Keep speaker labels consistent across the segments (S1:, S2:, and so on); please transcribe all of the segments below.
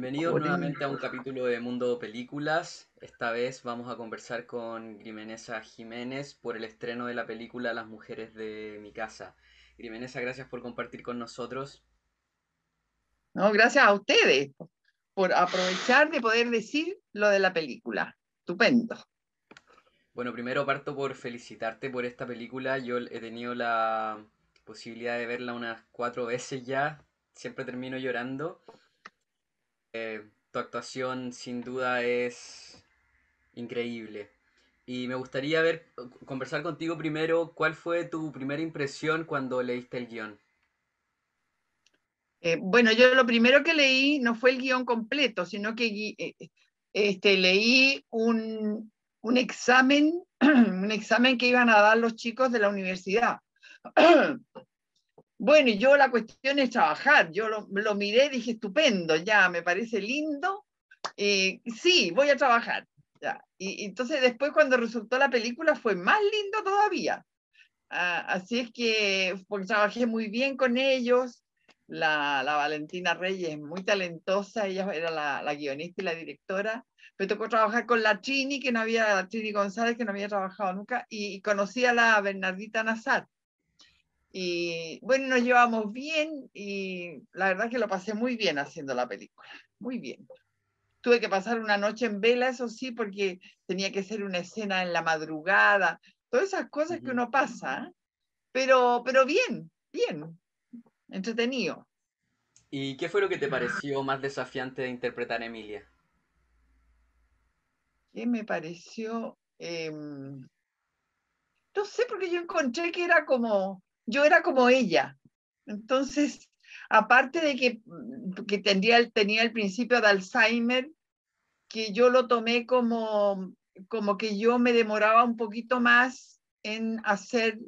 S1: Bienvenidos nuevamente a un capítulo de Mundo Películas. Esta vez vamos a conversar con Grimenesa Jiménez por el estreno de la película Las mujeres de mi casa. Grimenesa, gracias por compartir con nosotros.
S2: No, gracias a ustedes por aprovechar de poder decir lo de la película. Estupendo.
S1: Bueno, primero parto por felicitarte por esta película. Yo he tenido la posibilidad de verla unas cuatro veces ya. Siempre termino llorando. Eh, tu actuación sin duda es increíble. Y me gustaría ver, conversar contigo primero, ¿cuál fue tu primera impresión cuando leíste el guion?
S2: Eh, bueno, yo lo primero que leí no fue el guion completo, sino que eh, este, leí un, un, examen, un examen que iban a dar los chicos de la universidad. Bueno, y yo la cuestión es trabajar. Yo lo, lo miré, dije, estupendo, ya, me parece lindo. Eh, sí, voy a trabajar. Ya. Y, entonces después cuando resultó la película fue más lindo todavía. Ah, así es que porque trabajé muy bien con ellos. La, la Valentina Reyes es muy talentosa, ella era la, la, guionista y la directora. Me tocó trabajar con la Trini, que no había, la Trini González, que no había trabajado nunca, y, y conocí a la Bernardita Nazar y bueno, nos llevamos bien y la verdad que lo pasé muy bien haciendo la película, muy bien. Tuve que pasar una noche en vela, eso sí, porque tenía que ser una escena en la madrugada, todas esas cosas que uno pasa, ¿eh? pero, pero bien, bien, entretenido.
S1: ¿Y qué fue lo que te pareció más desafiante de interpretar a Emilia?
S2: ¿Qué me pareció? Eh, no sé, porque yo encontré que era como, yo era como ella. Entonces, aparte de que, que tenía, tenía el principio de Alzheimer, que yo lo tomé como, como que yo me demoraba un poquito más en hacer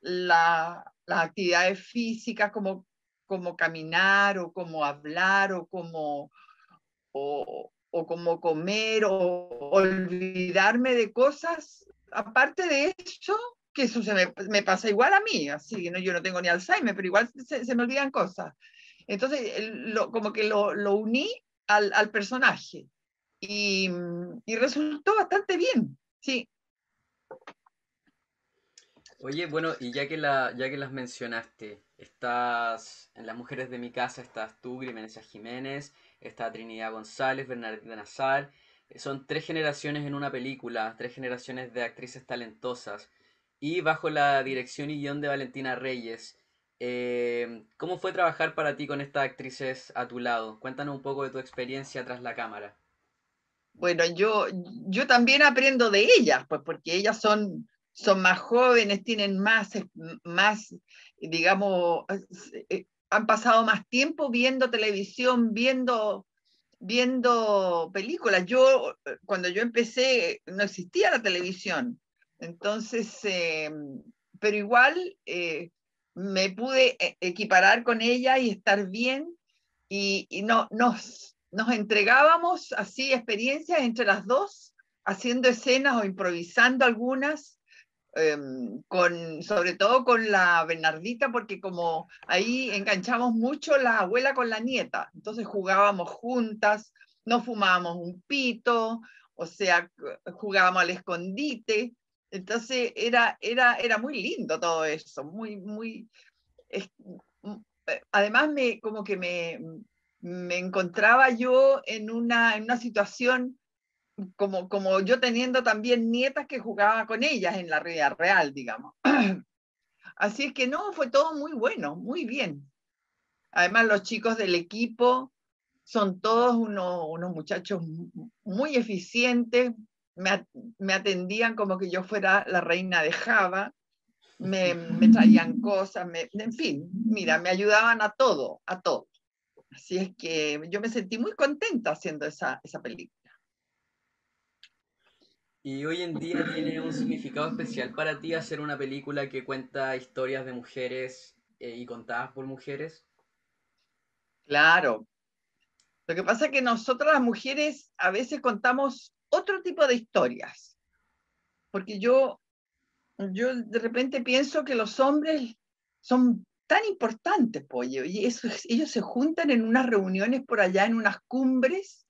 S2: la, las actividades físicas como, como caminar o como hablar o como, o, o como comer o olvidarme de cosas. Aparte de eso, que eso se me, me, pasa igual a mí, así no, yo no tengo ni Alzheimer, pero igual se, se me olvidan cosas. Entonces, lo, como que lo, lo uní al, al personaje y, y, resultó bastante bien, sí.
S1: Oye, bueno, y ya que, la, ya que las mencionaste, estás en Las Mujeres de mi Casa, estás tú, Grimenesia Jiménez, está Trinidad González, Bernardita Nazar, son tres generaciones en una película, tres generaciones de actrices talentosas y bajo la dirección y guion de Valentina Reyes. Eh, ¿Cómo fue trabajar para ti con estas actrices a tu lado? Cuéntanos un poco de tu experiencia tras la cámara.
S2: Bueno, yo, yo también aprendo de ellas, pues porque ellas son, son más jóvenes, tienen más, más, digamos, eh, han pasado más tiempo viendo televisión, viendo, viendo películas. Yo, cuando yo empecé, no existía la televisión. Entonces, eh, pero igual eh, me pude e, equiparar con ella y estar bien y, no, nos, nos entregábamos así experiencias entre las dos, haciendo escenas o improvisando algunas, eh, con, sobre todo con la Bernardita, porque como ahí enganchamos mucho la abuela con la nieta, entonces jugábamos juntas, no fumábamos un pito, o sea, jugábamos al escondite, entonces era, era, era muy lindo todo eso, muy, muy... Mm, eh, además, me, como que me, me encontraba yo en una, en una situación como, como yo teniendo también nietas que jugaba con ellas en la vida real, digamos. Así es que no, fue todo muy bueno, muy bien. Además, los chicos del equipo son todos unos, unos muchachos muy eficientes, me, me, atendían como que yo fuera la reina de Java, me, me traían cosas, me, en fin, mira, me ayudaban a todo, a todo. Así es que yo me sentí muy contenta haciendo esa, esa película.
S1: ¿Y hoy en día tiene un significado especial para ti hacer una película que cuenta historias de mujeres eh, y contadas por mujeres?
S2: Claro. Lo que pasa es que nosotras las mujeres a veces contamos otro tipo de historias. Porque yo, yo de repente pienso que los hombres son tan importantes, pollo, y eso, ellos se juntan en unas reuniones por allá, en unas cumbres,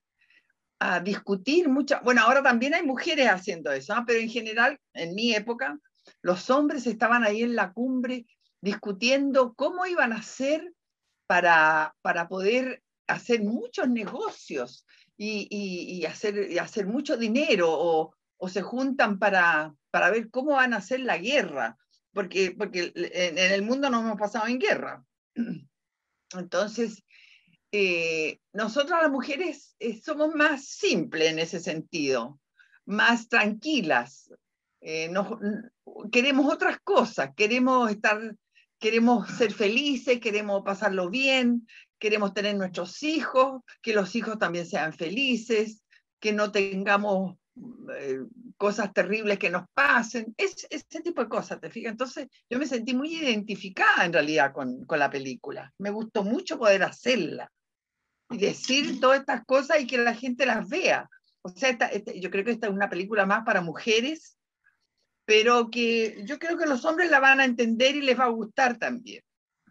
S2: a discutir muchas, bueno, ahora también hay mujeres haciendo eso, ¿ah? pero en general, en mi época, los hombres estaban ahí en la cumbre discutiendo cómo iban a hacer para, para poder hacer muchos negocios y, hacer, y hacer mucho dinero o, se juntan para, para ver cómo van a hacer la guerra, porque, porque en, el mundo no hemos pasado en guerra. Entonces, eh, nosotras las mujeres eh, somos más simples en ese sentido, más tranquilas. Eh, queremos otras cosas, queremos estar, queremos ser felices, queremos pasarlo bien, queremos tener nuestros hijos, que los hijos también sean felices, que no tengamos eh, cosas terribles que nos pasen, es, ese tipo de cosas, ¿te fijas? Entonces yo me sentí muy identificada en realidad con, con la película. Me gustó mucho poder hacerla y decir todas estas cosas y que la gente las vea. O sea, yo creo que esta es una película más para mujeres, pero que yo creo que los hombres la van a entender y les va a gustar también.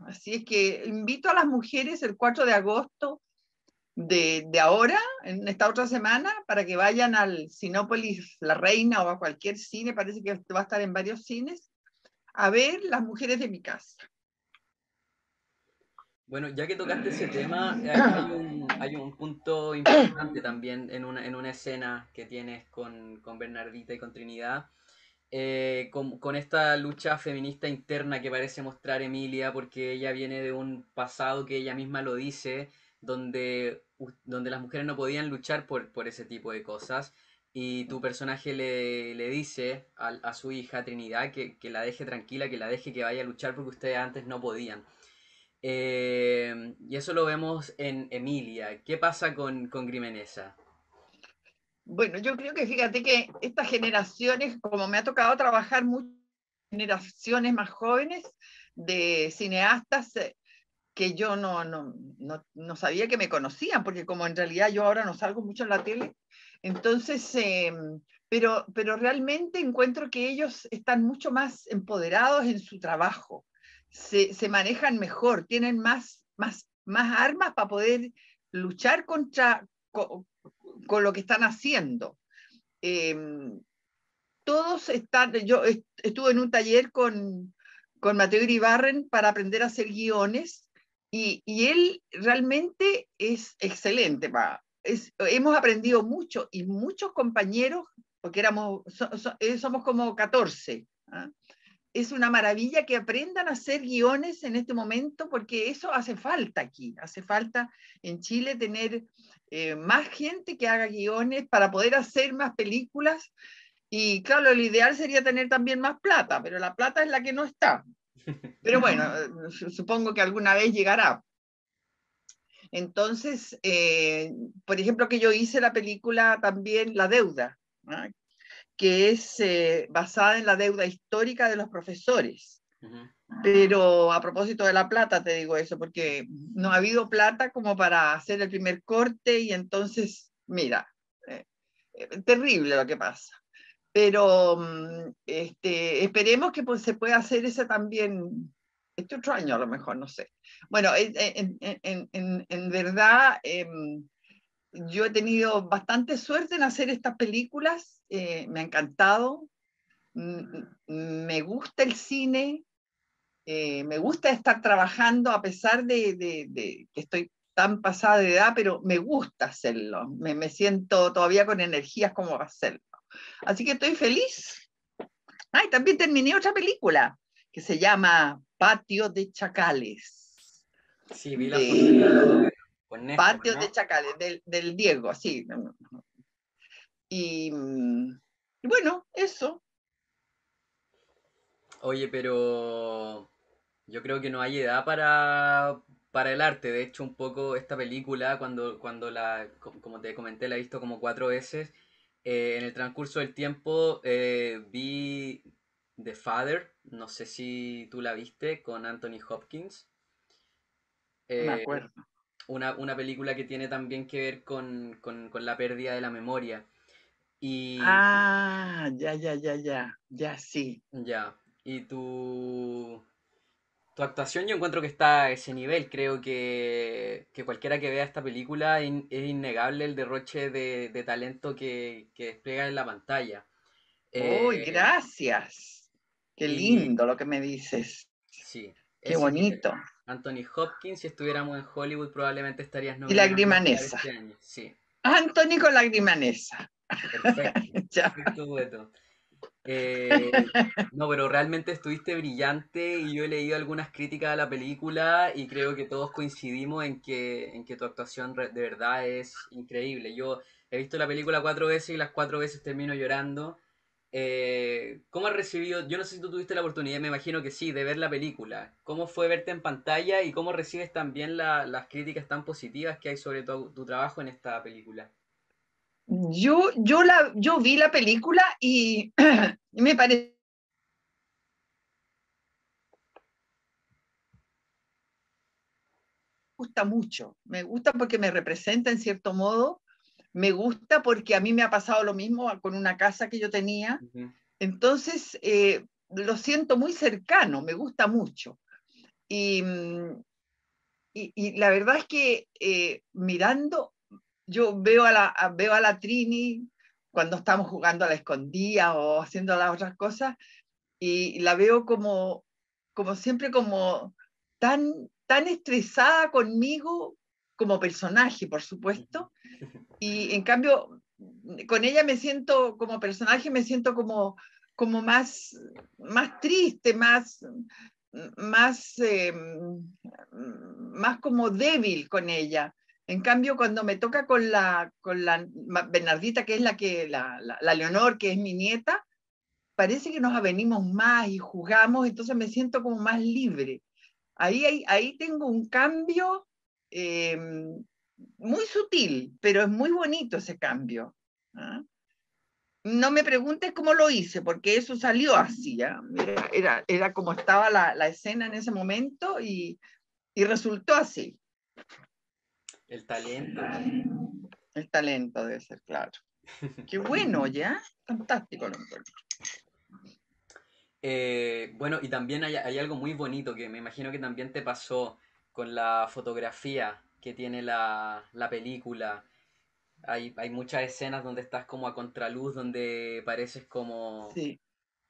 S2: Así es que invito a las mujeres el 4 de agosto de, ahora, en esta otra semana, para que vayan al Sinópolis La Reina o a cualquier cine, parece que va a estar en varios cines, a ver las mujeres de mi casa.
S1: Bueno, ya que tocaste ese tema, hay un, punto importante también en una, en una escena que tienes con, con Bernardita y con Trinidad, eh, con, esta lucha feminista interna que parece mostrar Emilia, porque ella viene de un pasado que ella misma lo dice, donde, donde las mujeres no podían luchar por, por ese tipo de cosas. Y tu personaje le, le dice a, a, su hija Trinidad que, que, la deje tranquila, que la deje que vaya a luchar porque ustedes antes no podían. Eh, y eso lo vemos en Emilia. ¿Qué pasa con, con Grimenesa?
S2: Bueno, yo creo que fíjate que estas generaciones, como me ha tocado trabajar muchas generaciones más jóvenes de cineastas, eh, que yo no, no, no, no, sabía que me conocían, porque como en realidad yo ahora no salgo mucho en la tele, entonces, eh, pero, pero realmente encuentro que ellos están mucho más empoderados en su trabajo, se, manejan mejor, tienen más, más, más armas para poder luchar contra, con, con lo que están haciendo. Eh, todos están, yo estuve en un taller con, con Mateo Iribarren para aprender a hacer guiones y, él realmente es excelente. hemos aprendido mucho y muchos compañeros, porque éramos, eh, somos como 14. ¿ah? Es una maravilla que aprendan a hacer guiones en este momento porque eso hace falta aquí. Hace falta en Chile tener eh, más gente que haga guiones para poder hacer más películas. Y claro, lo ideal sería tener también más plata, pero la plata es la que no está. Pero bueno, supongo que alguna vez llegará. Entonces, eh, por ejemplo, que yo hice la película también La Deuda, que es eh, basada en la deuda histórica de los profesores. Pero a propósito de la plata, te digo eso, porque no ha habido plata como para hacer el primer corte y entonces, mira, eh, terrible lo que pasa pero mm, este, esperemos que pues, se pueda hacer ese también este otro año a lo mejor, no sé. Bueno, en, en, en, en verdad em, yo he tenido bastante suerte en hacer estas películas, eh, me ha encantado, me gusta el cine, eh, me gusta estar trabajando a pesar de, de, de, que estoy tan pasada de edad, pero me gusta hacerlo, me, me siento todavía con energías como hacerlo. Así que estoy feliz. Ay, también terminé otra película que se llama Patio de Chacales.
S1: Sí, vi la de...
S2: Patio de Chacales, del, Diego, sí. Y, y, bueno, eso.
S1: Oye, pero yo creo que no hay edad para, para el arte. De hecho, un poco esta película, cuando, cuando la, como te comenté, la he visto como cuatro veces eh, en el transcurso del tiempo eh, vi The Father, no sé si tú la viste, con Anthony Hopkins.
S2: me eh, acuerdo.
S1: Una, una, película que tiene también que ver con, con, con, la pérdida de la memoria. Y...
S2: Ah, ya, ya, ya, ya, ya, sí.
S1: Ya, y tú... Tu actuación yo encuentro que está a ese nivel. Creo que, que cualquiera que vea esta película es innegable el derroche de, talento que, que, despliega en la pantalla.
S2: ¡Uy, eh, gracias! Qué lindo lo que me dices.
S1: Sí.
S2: Qué bonito.
S1: Anthony Hopkins, si estuviéramos en Hollywood, probablemente estarías
S2: Y Lagrimanesa. Este sí. Anthony con Lagrimanesa.
S1: Perfecto. Perfecto eh, no, pero realmente estuviste brillante y yo he leído algunas críticas a la película y creo que todos coincidimos en que, en que tu actuación de verdad es increíble. Yo he visto la película cuatro veces y las cuatro veces termino llorando. Eh, ¿Cómo has recibido? Yo no sé si tú tuviste la oportunidad, me imagino que sí, de ver la película. ¿Cómo fue verte en pantalla y cómo recibes también las críticas tan positivas que hay sobre tu trabajo en esta película?
S2: Yo, yo, la, yo vi la película y, me parece... Me gusta mucho, me gusta porque me representa en cierto modo, me gusta porque a mí me ha pasado lo mismo con una casa que yo tenía, entonces eh, lo siento muy cercano, me gusta mucho. Y, y, la verdad es que eh, mirando yo veo a la, veo a la Trini cuando estamos jugando a la escondida o haciendo las otras cosas y la veo como, como siempre como tan, tan estresada conmigo como personaje, por supuesto. Y en cambio, con ella me siento como personaje, me siento como, como más, más triste, más, más, em, más como débil con ella. En cambio, cuando me toca con la, con la Bernardita, que es la que, la, la, Leonor, que es mi nieta, parece que nos avenimos más y jugamos, entonces me siento como más libre. Ahí, ahí, tengo un cambio eh, muy sutil, pero es muy bonito ese cambio. ¿ah? No me preguntes cómo lo hice, porque eso salió así. ¿ah? Era, era, como estaba la, la, escena en ese momento y, y resultó así.
S1: El talento.
S2: El talento debe ser, claro. Qué bueno, ¿ya? Fantástico lo
S1: eh, bueno, y también hay, algo muy bonito que me imagino que también te pasó con la fotografía que tiene la, película. Hay, hay, muchas escenas donde estás como a contraluz, donde pareces como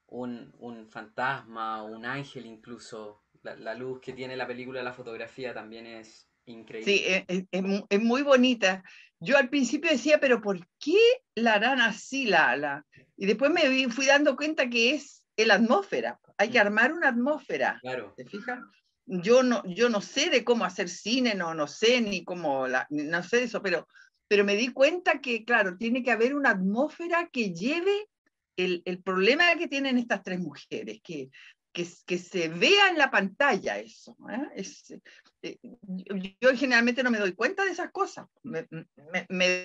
S1: un, un, fantasma, un ángel incluso. La, la, luz que tiene la película, la fotografía también es, Increíble.
S2: Sí, e, e, es, muy bonita. Yo al principio decía, pero ¿por qué la harán así la ala? Y después me fui dando cuenta que es la atmósfera. Hay que mm. armar una atmósfera.
S1: Claro.
S2: ¿Te fijas? Yo no, yo no sé de cómo hacer cine, no, no sé ni cómo, la, no sé eso, pero, pero me di cuenta que, claro, tiene que haber una atmósfera que lleve el, el problema que tienen estas tres mujeres, que que, se vea en la pantalla eso. ¿eh? Eh, yo, generalmente no me doy cuenta de esas cosas, me,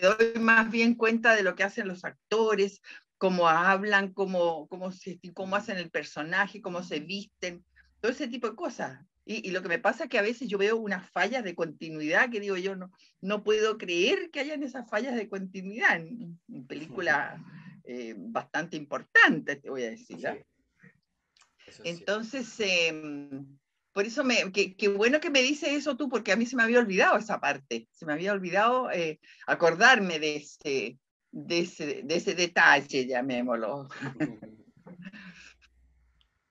S2: doy más bien cuenta de lo que hacen los actores, cómo hablan, cómo, cómo, se, cómo hacen el personaje, cómo se visten, todo ese tipo de cosas. Y, lo que me pasa es que a veces yo veo unas fallas de continuidad que digo yo, no, no puedo creer que hayan esas fallas de continuidad en, películas eh, bastante importantes, te voy a decir. Entonces, em, por eso me, qué bueno que me dice eso tú, porque a mí se me había olvidado esa parte, se me había olvidado eh, acordarme de ese, de ese, de ese detalle, llamémoslo.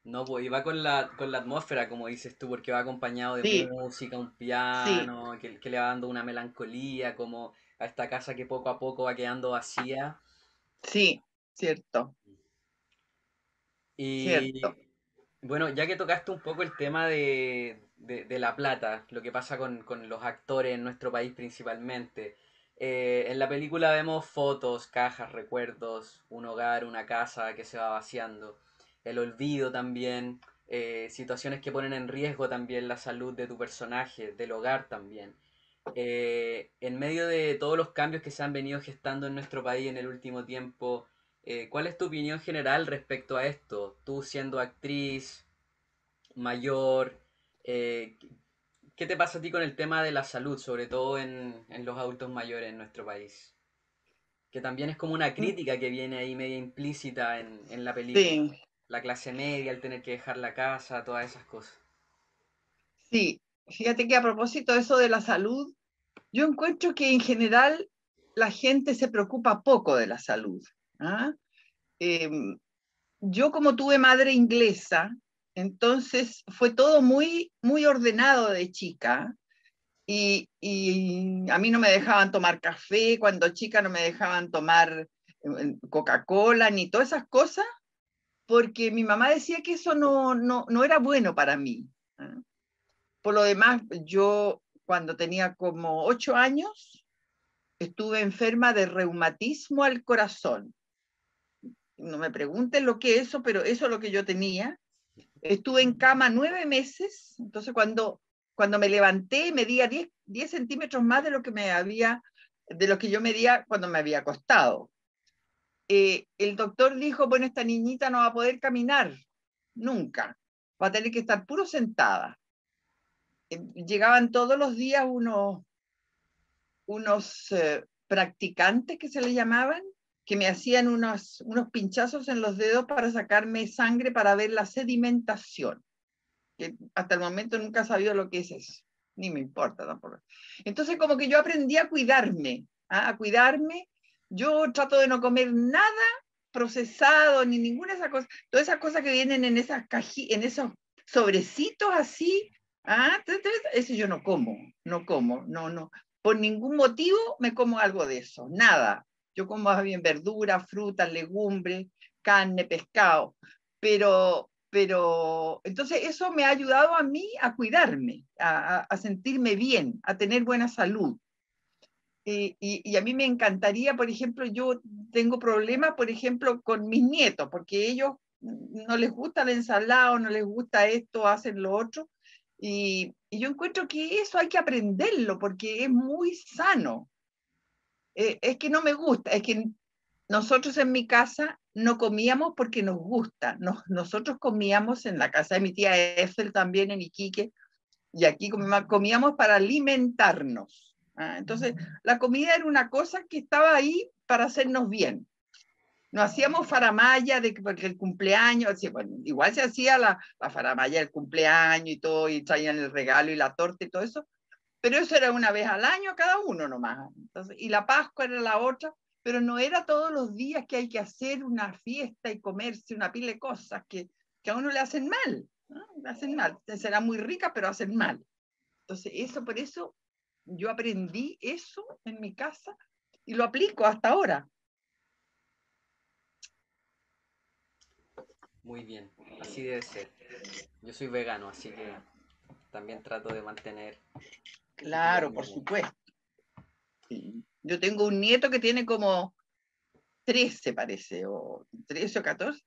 S1: No, pues y va con la, con la atmósfera, como dices tú, porque va acompañado de música, un piano, que, que, le va dando una melancolía, como a esta casa que poco a poco va quedando vacía.
S2: Sí, cierto.
S1: Y, cierto. Bueno, ya que tocaste un poco el tema de, la plata, lo que pasa con, los actores en nuestro país principalmente. Eh, en la película vemos fotos, cajas, recuerdos, un hogar, una casa que se va vaciando, el olvido también, eh, situaciones que ponen en riesgo también la salud de tu personaje, del hogar también. Eh, en medio de todos los cambios que se han venido gestando en nuestro país en el último tiempo, eh, ¿Cuál es tu opinión general respecto a esto? Tú siendo actriz mayor, eh, ¿qué te pasa a ti con el tema de la salud, sobre todo en, los adultos mayores en nuestro país? Que también es como una mm. crítica que viene ahí media implícita en, la película. La clase media, el tener que dejar la casa, todas esas cosas.
S2: Sí, fíjate que a propósito de eso de la salud, yo encuentro que en general la gente se preocupa poco de la salud. ¿Ah? Em, yo como tuve madre inglesa, entonces fue todo muy, muy ordenado de chica. Y, a mí no me dejaban tomar café, cuando chica no me dejaban tomar eh, Coca-Cola ni todas esas cosas, porque mi mamá decía que eso no, no, no era bueno para mí. ¿ah? Por lo demás, yo cuando tenía como ocho años, estuve enferma de reumatismo al corazón. No me pregunten lo que es eso, pero eso es lo que yo tenía. Estuve en cama nueve meses, entonces cuando, cuando me levanté medía 10, 10 centímetros más de lo que me había, de lo que yo medía cuando me había acostado. Eh, el doctor dijo, bueno, esta niñita no va a poder caminar nunca, va a tener que estar puro sentada. Eh, llegaban todos los días unos, unos eh, practicantes que se le llamaban, que me hacían unos, unos pinchazos en los dedos para sacarme sangre para ver la sedimentación. Que hasta el momento nunca sabido lo que es eso, ni me importa tampoco. Entonces como que yo aprendí a cuidarme, ¿ah? a cuidarme. Yo trato de no comer nada procesado, ni ninguna de esas cosas, todas esas cosas que vienen en, esas en esos sobrecitos así, ah, ese yo no como, no como, no, no. Por ningún motivo me como algo de eso, nada. Yo como bien verduras, frutas, legumbres, carne, pescado, pero, pero entonces eso me ha ayudado a mí a cuidarme, a, sentirme bien, a tener buena salud. Y, a mí me encantaría, por ejemplo, yo tengo problemas, por ejemplo, con mis nietos, porque ellos no les gusta la ensalada, no les gusta esto, hacen lo otro. Y, yo encuentro que eso hay que aprenderlo porque es muy sano. Eh, es que no me gusta, es que nosotros en mi casa no comíamos porque nos gusta, nosotros comíamos en la casa de mi tía Eiffel también en Iquique, y aquí comíamos para alimentarnos. ¿ah? Entonces, la comida era una cosa que estaba ahí para hacernos bien. No hacíamos faramaya de porque el cumpleaños, igual se hacía la, la faramaya del cumpleaños y todo, y traían el regalo y la torta y todo eso, pero eso era una vez al año cada uno nomás. Entonces, y la Pascua era la otra, pero no era todos los días que hay que hacer una fiesta y comerse una pila de cosas que, que a uno le hacen mal. Le hacen mal. Será muy rica, pero hacen mal. Entonces, eso por eso yo aprendí eso en mi casa y lo aplico hasta ahora.
S1: Muy bien, así debe ser. Yo soy vegano, así que también trato de mantener
S2: Claro, por supuesto. Yo tengo un nieto que tiene como 13, parece, o 13 o 14,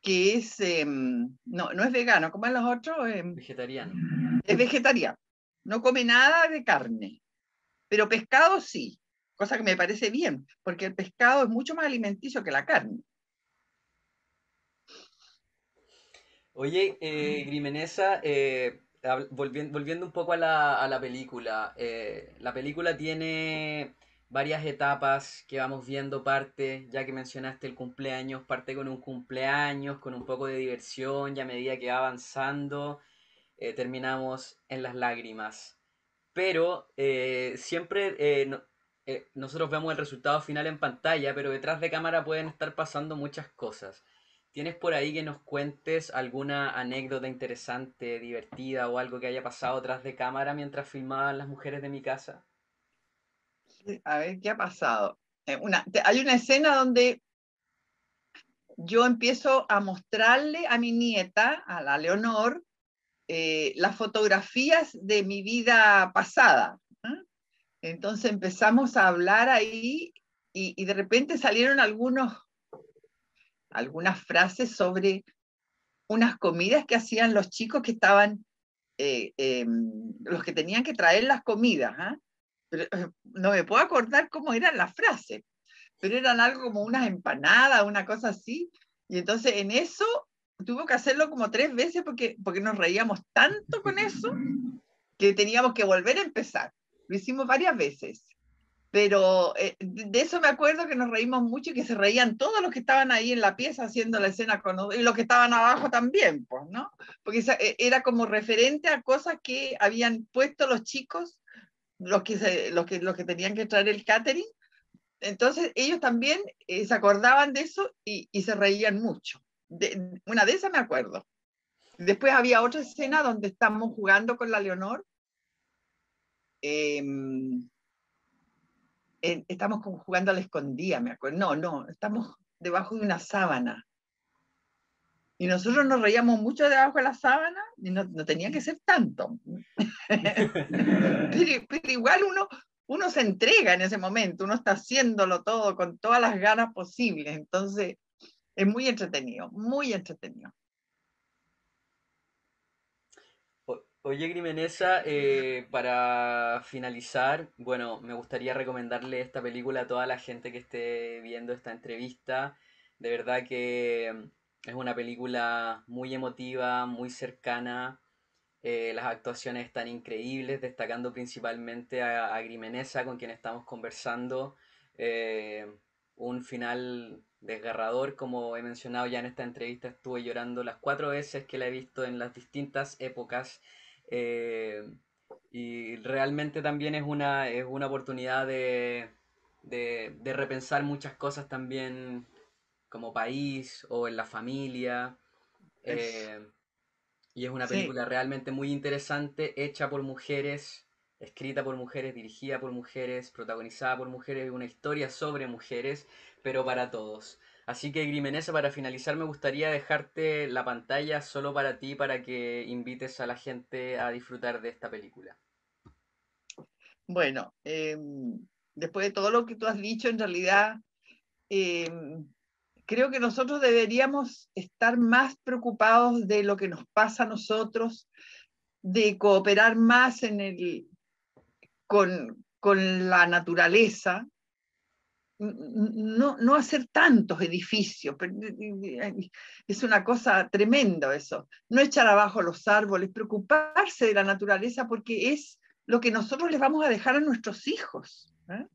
S2: que es, em, no, no es vegano, como en los otros.
S1: Em, vegetariano.
S2: Es vegetariano. No come nada de carne, pero pescado sí, cosa que me parece bien, porque el pescado es mucho más alimenticio que la carne.
S1: Oye, eh, Grimenesa, eh, volviendo, un poco a la, película, eh, la película tiene varias etapas que vamos viendo parte, ya que mencionaste el cumpleaños, parte con un cumpleaños, con un poco de diversión y a medida que va avanzando eh, terminamos en las lágrimas. Pero eh, siempre nosotros vemos el resultado final en pantalla, pero detrás de cámara pueden estar pasando muchas cosas. ¿Tienes por ahí que nos cuentes alguna anécdota interesante, divertida o algo que haya pasado tras de cámara mientras filmaban las mujeres de mi casa?
S2: A ver, ¿qué ha pasado? Eh, hay una escena donde yo empiezo a mostrarle a mi nieta, a la Leonor, eh, las fotografías de mi vida pasada. Entonces empezamos a hablar ahí y, y de repente salieron algunos algunas frases sobre unas comidas que hacían los chicos que estaban, eh, em, los que tenían que traer las comidas. ¿ah? Eh, no me puedo acordar cómo eran las frases, pero eran algo como unas empanadas, una cosa así. Y entonces en eso tuvo que hacerlo como tres veces porque, porque nos reíamos tanto con eso que teníamos que volver a empezar. Lo hicimos varias veces. Pero eh, de eso me acuerdo que nos reímos mucho y que se reían todos los que estaban ahí en la pieza haciendo la escena con y los que estaban abajo también, pues, ¿no? Porque eh, era como referente a cosas que habían puesto los chicos, los que, los que, los que tenían que traer el catering. Entonces ellos también eh, se acordaban de eso y, y se reían mucho. De, una de esas me acuerdo. Después había otra escena donde estamos jugando con la Leonor. Eh, estamos como jugando a la escondida, me acuerdo. No, no, estamos debajo de una sábana. Y nosotros nos reíamos mucho debajo de la sábana y no, no tenía que ser tanto. pero, igual uno, uno se entrega en ese momento, uno está haciéndolo todo con todas las ganas posibles. Entonces, es muy entretenido, muy entretenido.
S1: Oye, Grimenesa, eh, para finalizar, bueno, me gustaría recomendarle esta película a toda la gente que esté viendo esta entrevista. De verdad que mm, es una película muy emotiva, muy cercana. Eh, las actuaciones están increíbles, destacando principalmente a, Grimenesa, con quien estamos conversando. Eh, un final desgarrador, como he mencionado ya en esta entrevista, estuve llorando las cuatro veces que la he visto en las distintas épocas eh, y realmente también es una, es una oportunidad de, de, repensar muchas cosas también como país o en la familia. Eh, y es una película realmente muy interesante, hecha por mujeres, escrita por mujeres, dirigida por mujeres, protagonizada por mujeres, una historia sobre mujeres, pero para todos. Así que Grimenesa, para finalizar me gustaría dejarte la pantalla solo para ti, para que invites a la gente a disfrutar de esta película.
S2: Bueno, em, después de todo lo que tú has dicho, en realidad em, creo que nosotros deberíamos estar más preocupados de lo que nos pasa a nosotros, de cooperar más con la naturaleza, no, no hacer tantos edificios. Es una cosa tremenda eso. No echar abajo los árboles, preocuparse de la naturaleza porque es lo que nosotros les vamos a dejar a nuestros hijos. ¿eh?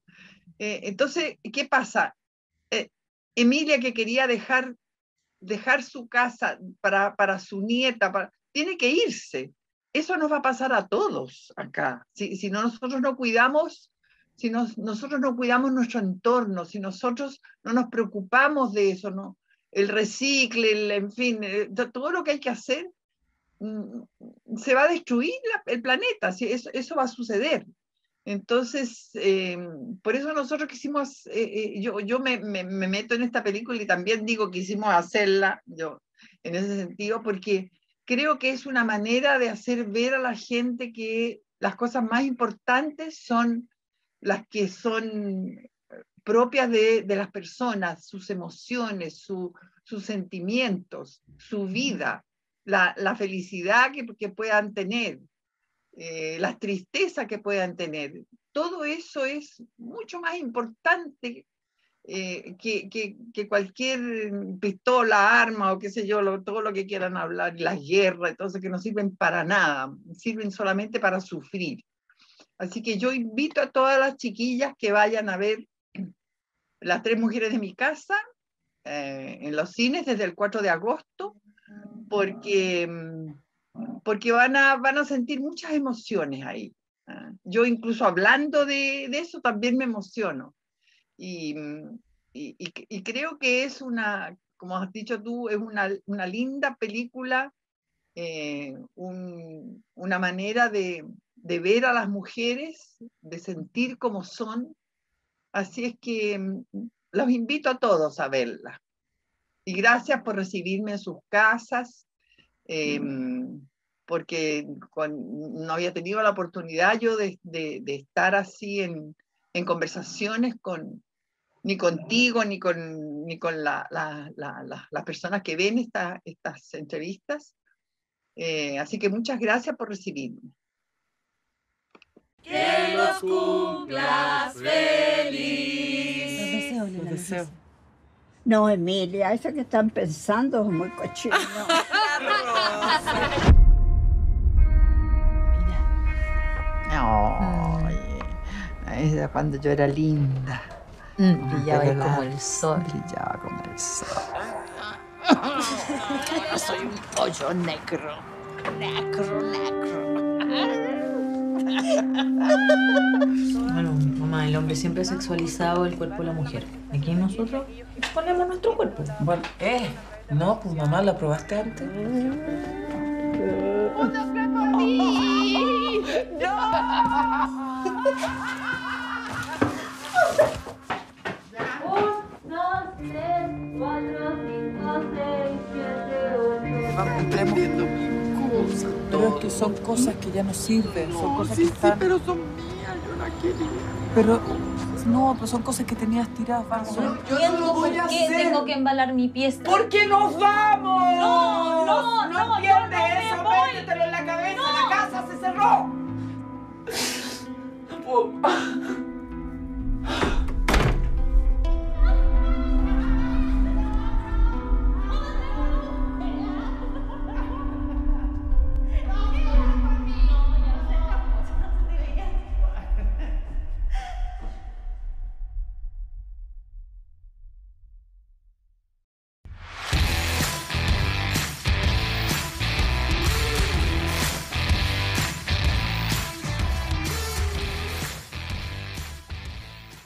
S2: Eh, entonces, ¿qué pasa? Eh, Emilia que quería dejar, dejar su casa para, para su nieta, tiene que irse. Eso nos va a pasar a todos acá. Si, si nosotros no cuidamos si nosotros no cuidamos nuestro entorno, si nosotros no nos preocupamos de eso, ¿no? el recicle, en fin, eh, todo lo que hay que hacer, mm, se va a destruir el planeta, eso, eso, va a suceder. Entonces, eh, por eso nosotros quisimos, eh, yo, yo me, me, me, meto en esta película y también digo que quisimos hacerla, yo, en ese sentido, porque creo que es una manera de hacer ver a la gente que las cosas más importantes son las que son propias de, las personas, sus emociones, sus sentimientos, su vida, la, felicidad que, puedan tener, eh, la tristeza que puedan tener. Todo eso es mucho más importante eh, que, cualquier pistola, arma o qué sé yo, todo lo que quieran hablar, las guerras, entonces que no sirven para nada, sirven solamente para sufrir. Así que yo invito a todas las chiquillas que vayan a ver las tres mujeres de mi casa eh, en los cines desde el 4 de agosto, porque, mm, porque van, a, van a sentir muchas emociones ahí. ¿ah? Yo incluso hablando de, eso también me emociono. Y, y, creo que es una, como has dicho tú, es una, una linda película, eh, una manera de, de ver a las mujeres, de sentir cómo son. Así es que mm, los invito a todos a verla. Y gracias por recibirme en sus casas, em, porque no había tenido la oportunidad yo de, estar así en, conversaciones con, ni contigo, ni con, ni con las personas que ven estas entrevistas. Eh, así que muchas gracias por recibirme.
S3: Que los cumplas feliz. Los deseo, Los deseo.
S4: No, Emilia, eso que están pensando es muy cochino.
S2: Mira. ella cuando yo era linda.
S5: Mm, brillaba como el sol.
S2: Brillaba como el sol.
S5: Soy un pollo negro. Negro, negro. Bueno, mamá, el hombre siempre ha sexualizado el cuerpo de la mujer. Aquí nosotros ponemos nuestro cuerpo.
S6: Bueno, eh, no, pues mamá, ¿la probaste antes? Pero es que son cosas que ya no sirven, son cosas que están...
S2: pero son mías, yo la quería.
S6: Pero, no, pero son cosas que tenías tiradas, vamos.
S5: entiendo por qué tengo que embalar mi pieza.
S6: ¿Por qué nos vamos?
S5: No, no, no, yo
S6: entiendes
S5: no me
S6: eso, métetelo en la cabeza, la casa se cerró.